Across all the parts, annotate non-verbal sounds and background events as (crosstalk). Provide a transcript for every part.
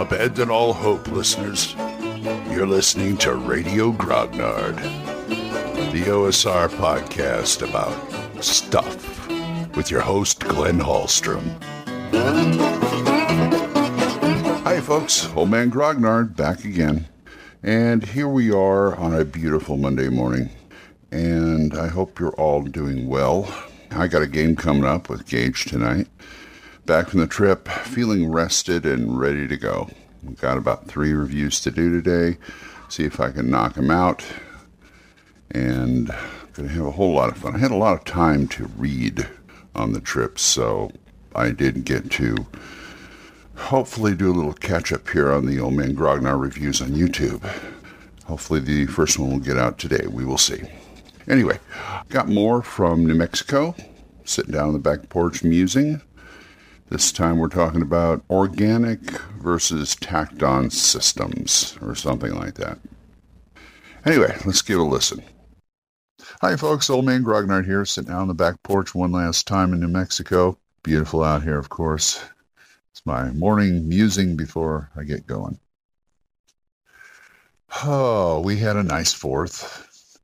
Abandon all hope, listeners. You're listening to Radio Grognard, the OSR podcast about stuff with your host, Glenn Hallstrom. Hi, folks. Old Man Grognard back again. And here we are on a beautiful Monday morning. And I hope you're all doing well. I got a game coming up with Gage tonight. Back from the trip, feeling rested and ready to go. We've got about three reviews to do today. See if I can knock them out. And going to have a whole lot of fun. I had a lot of time to read on the trip, so I did get to hopefully do a little catch up here on the Old Man Grognard reviews on YouTube. Hopefully, the first one will get out today. We will see. Anyway, got more from New Mexico. Sitting down on the back porch musing. This time we're talking about organic versus tacked on systems or something like that. Anyway, let's give a listen. Hi, folks. Old Man Grognard here, sitting out on the back porch one last time in New Mexico. Beautiful out here, of course. It's my morning musing before I get going. Oh, we had a nice fourth.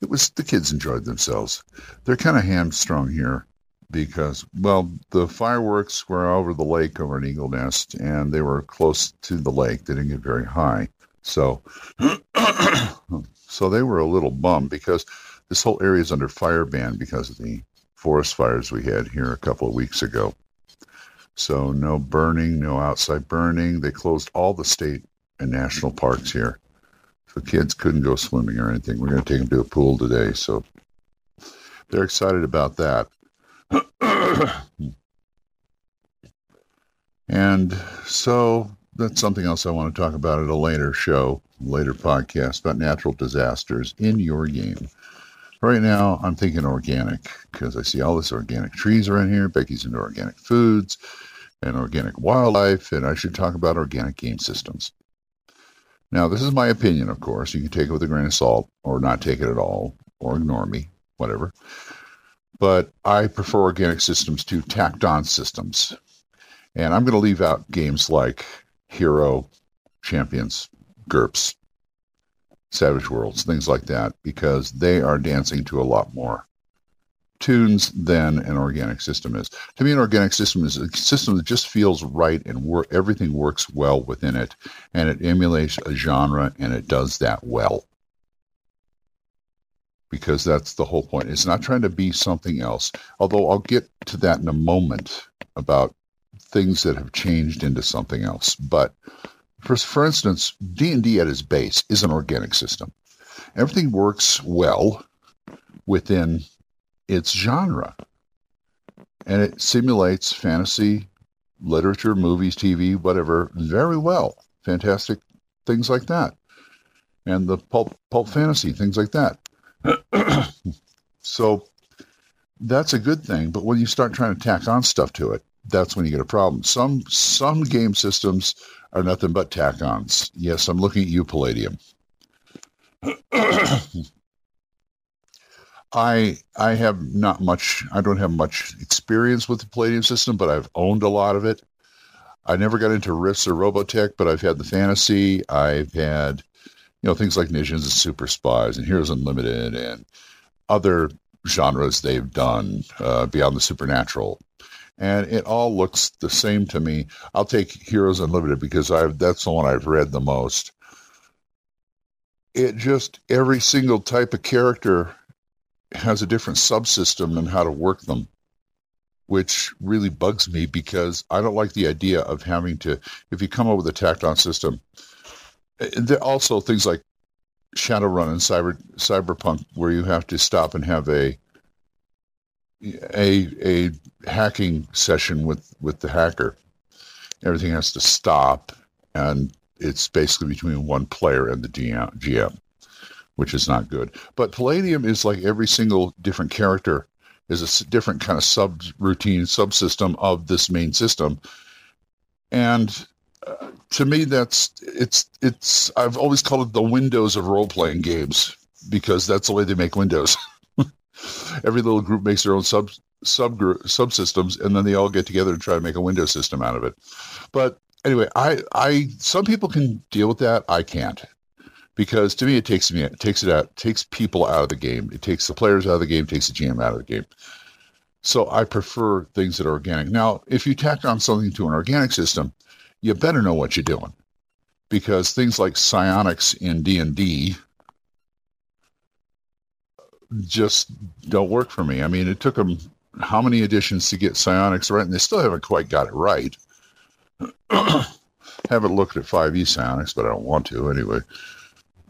It was the kids enjoyed themselves. They're kind of hamstrung here because, well, the fireworks were over the lake over an eagle nest, and they were close to the lake. They didn't get very high, so (clears throat) so they were a little bummed because this whole area is under fire ban because of the forest fires we had here a couple of weeks ago. So no burning, no outside burning. They closed all the state and national parks here. So kids couldn't go swimming or anything. We're going to take them to a pool today. So they're excited about that. (coughs) and so that's something else I want to talk about at a later show, later podcast about natural disasters in your game. Right now, I'm thinking organic because I see all this organic trees around here. Becky's into organic foods and organic wildlife, and I should talk about organic game systems. Now, this is my opinion, of course. You can take it with a grain of salt or not take it at all or ignore me, whatever. But I prefer organic systems to tacked on systems. And I'm going to leave out games like Hero, Champions, GURPS, Savage Worlds, things like that, because they are dancing to a lot more tunes than an organic system is. To me, an organic system is a system that just feels right and wor- everything works well within it, and it emulates a genre, and it does that well. Because that's the whole point. It's not trying to be something else. Although I'll get to that in a moment about things that have changed into something else. But for, for instance, D&D at its base is an organic system. Everything works well within its genre. And it simulates fantasy, literature, movies, TV, whatever, very well. Fantastic things like that. And the pulp, pulp fantasy, things like that. So that's a good thing. But when you start trying to tack on stuff to it, that's when you get a problem. Some some game systems are nothing but tack-ons. Yes, I'm looking at you, Palladium. (clears throat) I I have not much. I don't have much experience with the Palladium system, but I've owned a lot of it. I never got into Rifts or Robotech, but I've had the fantasy. I've had you know things like Ninjas and Super Spies and Heroes Unlimited and other genres they've done uh, beyond the supernatural and it all looks the same to me. I'll take Heroes Unlimited because I've that's the one I've read the most. It just every single type of character has a different subsystem and how to work them, which really bugs me because I don't like the idea of having to if you come up with a tacked on system. Eh, there also things like Shadowrun and Cyber Cyberpunk where you have to stop and have a a a hacking session with with the hacker, everything has to stop, and it's basically between one player and the GM, which is not good. But Palladium is like every single different character is a different kind of sub routine subsystem of this main system, and to me that's it's it's I've always called it the Windows of role playing games because that's the way they make Windows. (laughs) every little group makes their own sub subgroup subsystems, and then they all get together and try to make a Windows system out of it. But anyway, I, I, some people can deal with that. I can't because to me, it takes me, it takes it out, takes people out of the game. It takes the players out of the game, takes the GM out of the game. So I prefer things that are organic. Now, if you tack on something to an organic system, you better know what you're doing because things like psionics in D&D just don't work for me. I mean, it took them how many editions to get psionics right, and they still haven't quite got it right. (clears throat) haven't looked at 5e psionics, but I don't want to anyway.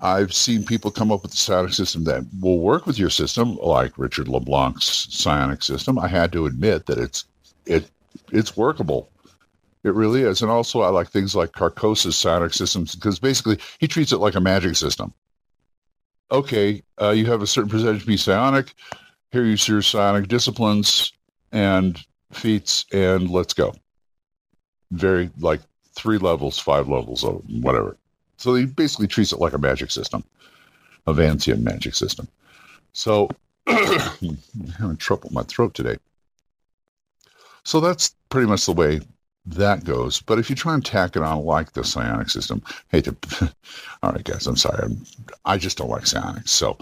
I've seen people come up with a psionic system that will work with your system, like Richard LeBlanc's psionic system. I had to admit that it's it it's workable. It really is. And also I like things like Carcosa's psionic systems because basically he treats it like a magic system. Okay, uh, you have a certain percentage be psionic. Here you see your psionic disciplines and feats, and let's go. Very like three levels, five levels, or whatever. So he basically treats it like a magic system, a Vancian magic system. So (clears throat) I'm having trouble with my throat today. So that's pretty much the way that goes. But if you try and tack it on like the psionic system, hate to, (laughs) all right, guys, I'm sorry. I'm, I just don't like psionics. So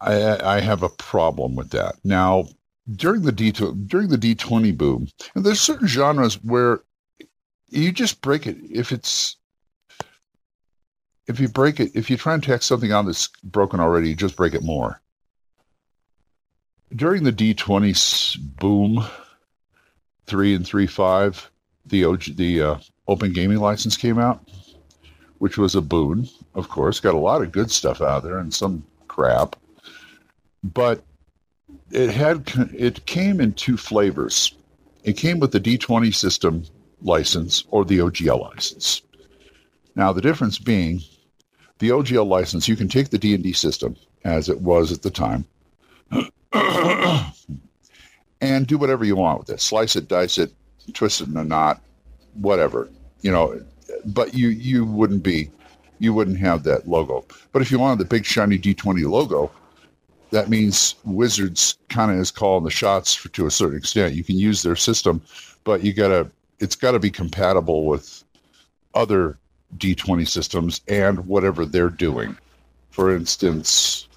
I, I have a problem with that. Now, during the D during the D20 boom, and there's certain genres where you just break it if it's if you break it, if you try and tack something on that's broken already, you just break it more. During the D20 boom, three and three five, the OG, the uh, Open Gaming license came out, which was a boon. Of course, got a lot of good stuff out there and some crap, but it had it came in two flavors. It came with the D20 system license or the OGL license. Now, the difference being the OGL license, you can take the D&D system as it was at the time (clears throat) and do whatever you want with it. Slice it, dice it, twist it in a knot, whatever. You know, but you you wouldn't be you wouldn't have that logo. But if you wanted the big shiny D20 logo, that means Wizards kind of is calling the shots for, to a certain extent. You can use their system, but you gotta it's got to be compatible with other D20 systems and whatever they're doing. For instance,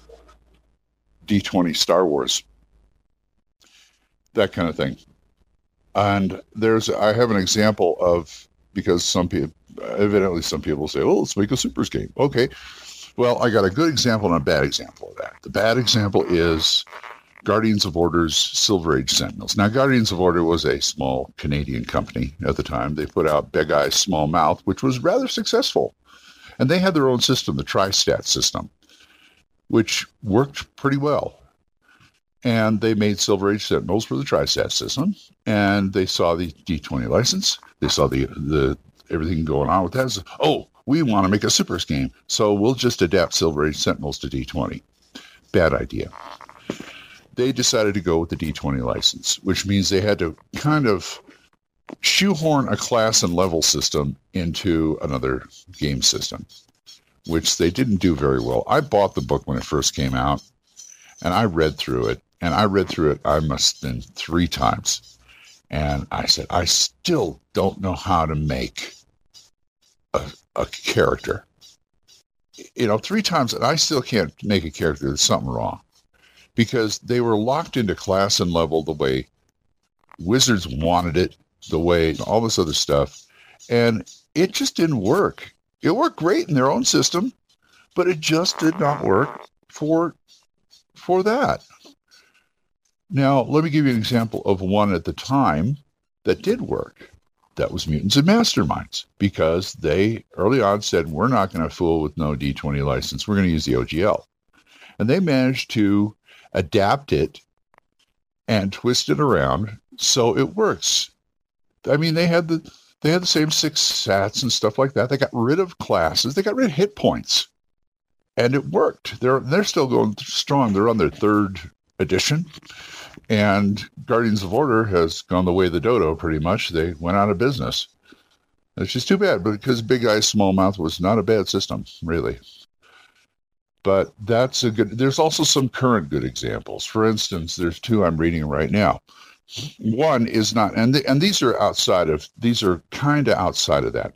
D20 Star Wars, that kind of thing. And there's, I have an example of, because some people, evidently some people say, well, let's make a supers game. Okay. Well, I got a good example and a bad example of that. The bad example is Guardians of Order's Silver Age Sentinels. Now, Guardians of Order was a small Canadian company at the time. They put out Big Eyes, Small Mouth, which was rather successful. And they had their own system, the TriStat system, which worked pretty well. And they made Silver Age Sentinels for the TriStat system. And they saw the D20 license. They saw the, the everything going on with that. So, oh, we want to make a Supers game. So we'll just adapt Silver Age Sentinels to D20. Bad idea they decided to go with the D20 license, which means they had to kind of shoehorn a class and level system into another game system, which they didn't do very well. I bought the book when it first came out, and I read through it, and I read through it, I must have been three times. And I said, I still don't know how to make a, a character. You know, three times, and I still can't make a character. There's something wrong because they were locked into class and level the way Wizards wanted it, the way all this other stuff. And it just didn't work. It worked great in their own system, but it just did not work for for that. Now, let me give you an example of one at the time that did work. That was Mutants and Masterminds, because they early on said, We're not going to fool with no D20 license. We're going to use the OGL. And they managed to adapt it and twist it around so it works. I mean, they had the they had the same six stats and stuff like that. They got rid of classes. They got rid of hit points, and it worked. They're they're still going strong. They're on their third edition, and Guardians of Order has gone the way of the dodo. Pretty much, they went out of business. It's just too bad, because Big Eyes Small Mouth was not a bad system, really but that's a good there's also some current good examples for instance there's two i'm reading right now one is not, and the, and these are outside of these are kind of outside of that.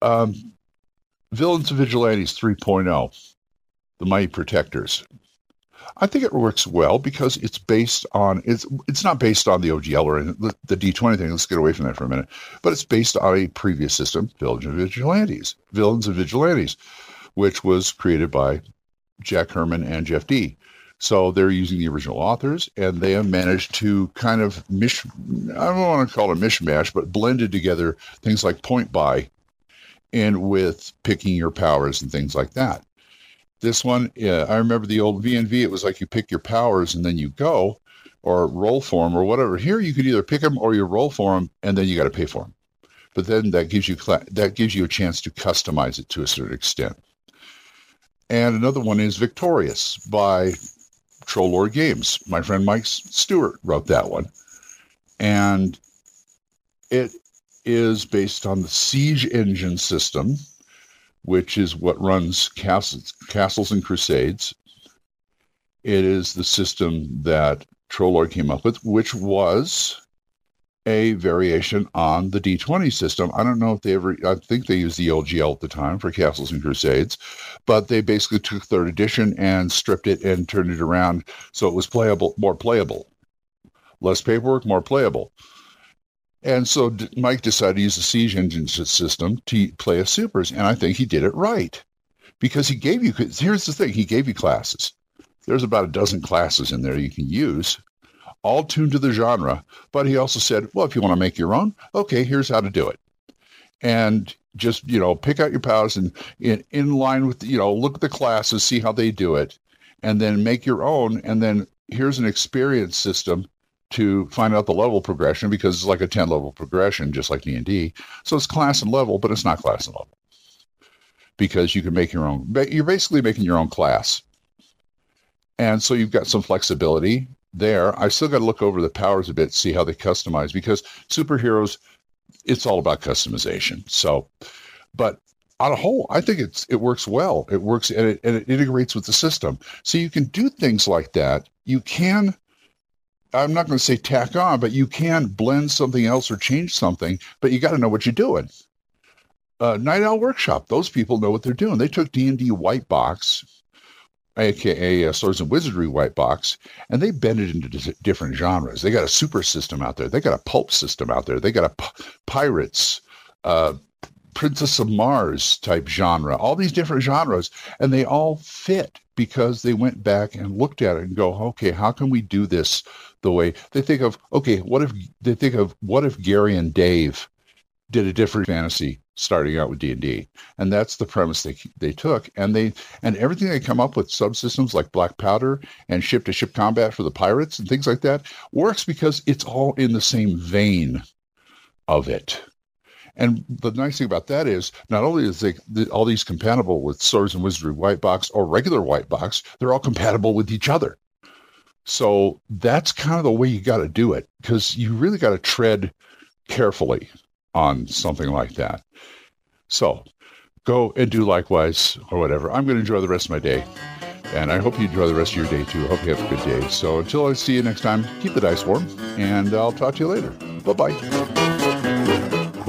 Um, Villains and Vigilantes 3.0, the Mighty Protectors. I think it works well because it's based on it's it's not based on the OGL or the, the D20 thing. Let's get away from that for a minute. But it's based on a previous system, Villains and Vigilantes, Villains and Vigilantes, which was created by Jack Herman and Jeff Dee. So they're using the original authors, and they have managed to kind of mish. I don't want to call it a mishmash, but blended together things like point buy, and with picking your powers and things like that. This one, yeah, I remember the old V&V. It was like you pick your powers and then you go, or roll for them, or whatever. Here, you could either pick them or you roll for them, and then you got to pay for them. But then that gives you that gives you a chance to customize it to a certain extent. And another one is Victorious by Troll Lord Games. My friend Mike Stewart wrote that one. And it is based on the Siege Engine system, which is what runs Castles, Castles and Crusades. It is the system that TrollLord came up with, which was a variation on the D20 system. I don't know if they ever, I think they used the OGL at the time for Castles and Crusades, but they basically took third edition and stripped it and turned it around so it was playable, more playable. Less paperwork, more playable. And so Mike decided to use the Siege Engine system to play a supers, and I think he did it right because he gave you. Here's the thing: he gave you classes. There's about a dozen classes in there you can use, all tuned to the genre. But he also said, well, if you want to make your own, okay, here's how to do it. And just, you know, pick out your powers and in, in line with, you know, look at the classes, see how they do it, and then make your own. And then here's an experience system to find out the level progression because it's like a 10 level progression, just like D&D. So it's class and level, but it's not class and level because you can make your own. You're basically making your own class. And so you've got some flexibility there. I still got to look over the powers a bit, see how they customize because superheroes, it's all about customization. So, but on a whole, I think it's it works well. It works and it, and it integrates with the system. So you can do things like that. You can. I'm not going to say tack on, but you can blend something else or change something, but you got to know what you're doing. Uh, Night Owl Workshop, those people know what they're doing. They took D&D White Box, aka uh, Swords and Wizardry white box, and they bent it into d- different genres. They got a super system out there. They got a pulp system out there. They got a p- pirates, uh, Princess of Mars type genre. All these different genres, and they all fit because they went back and looked at it and go, okay, how can we do this the way they think of? Okay, what if they think of what if Gary and Dave did a different fantasy starting out with D&D. And that's the premise they they took and they and everything they come up with subsystems like black powder and ship to ship combat for the pirates and things like that works because it's all in the same vein of it. And the nice thing about that is not only is they, all these compatible with Swords and Wizardry White Box or regular White Box, they're all compatible with each other. So that's kind of the way you got to do it because you really got to tread carefully on something like that. So go and do likewise or whatever. I'm going to enjoy the rest of my day. And I hope you enjoy the rest of your day too. I hope you have a good day. So until I see you next time, keep the dice warm, and I'll talk to you later. Bye bye.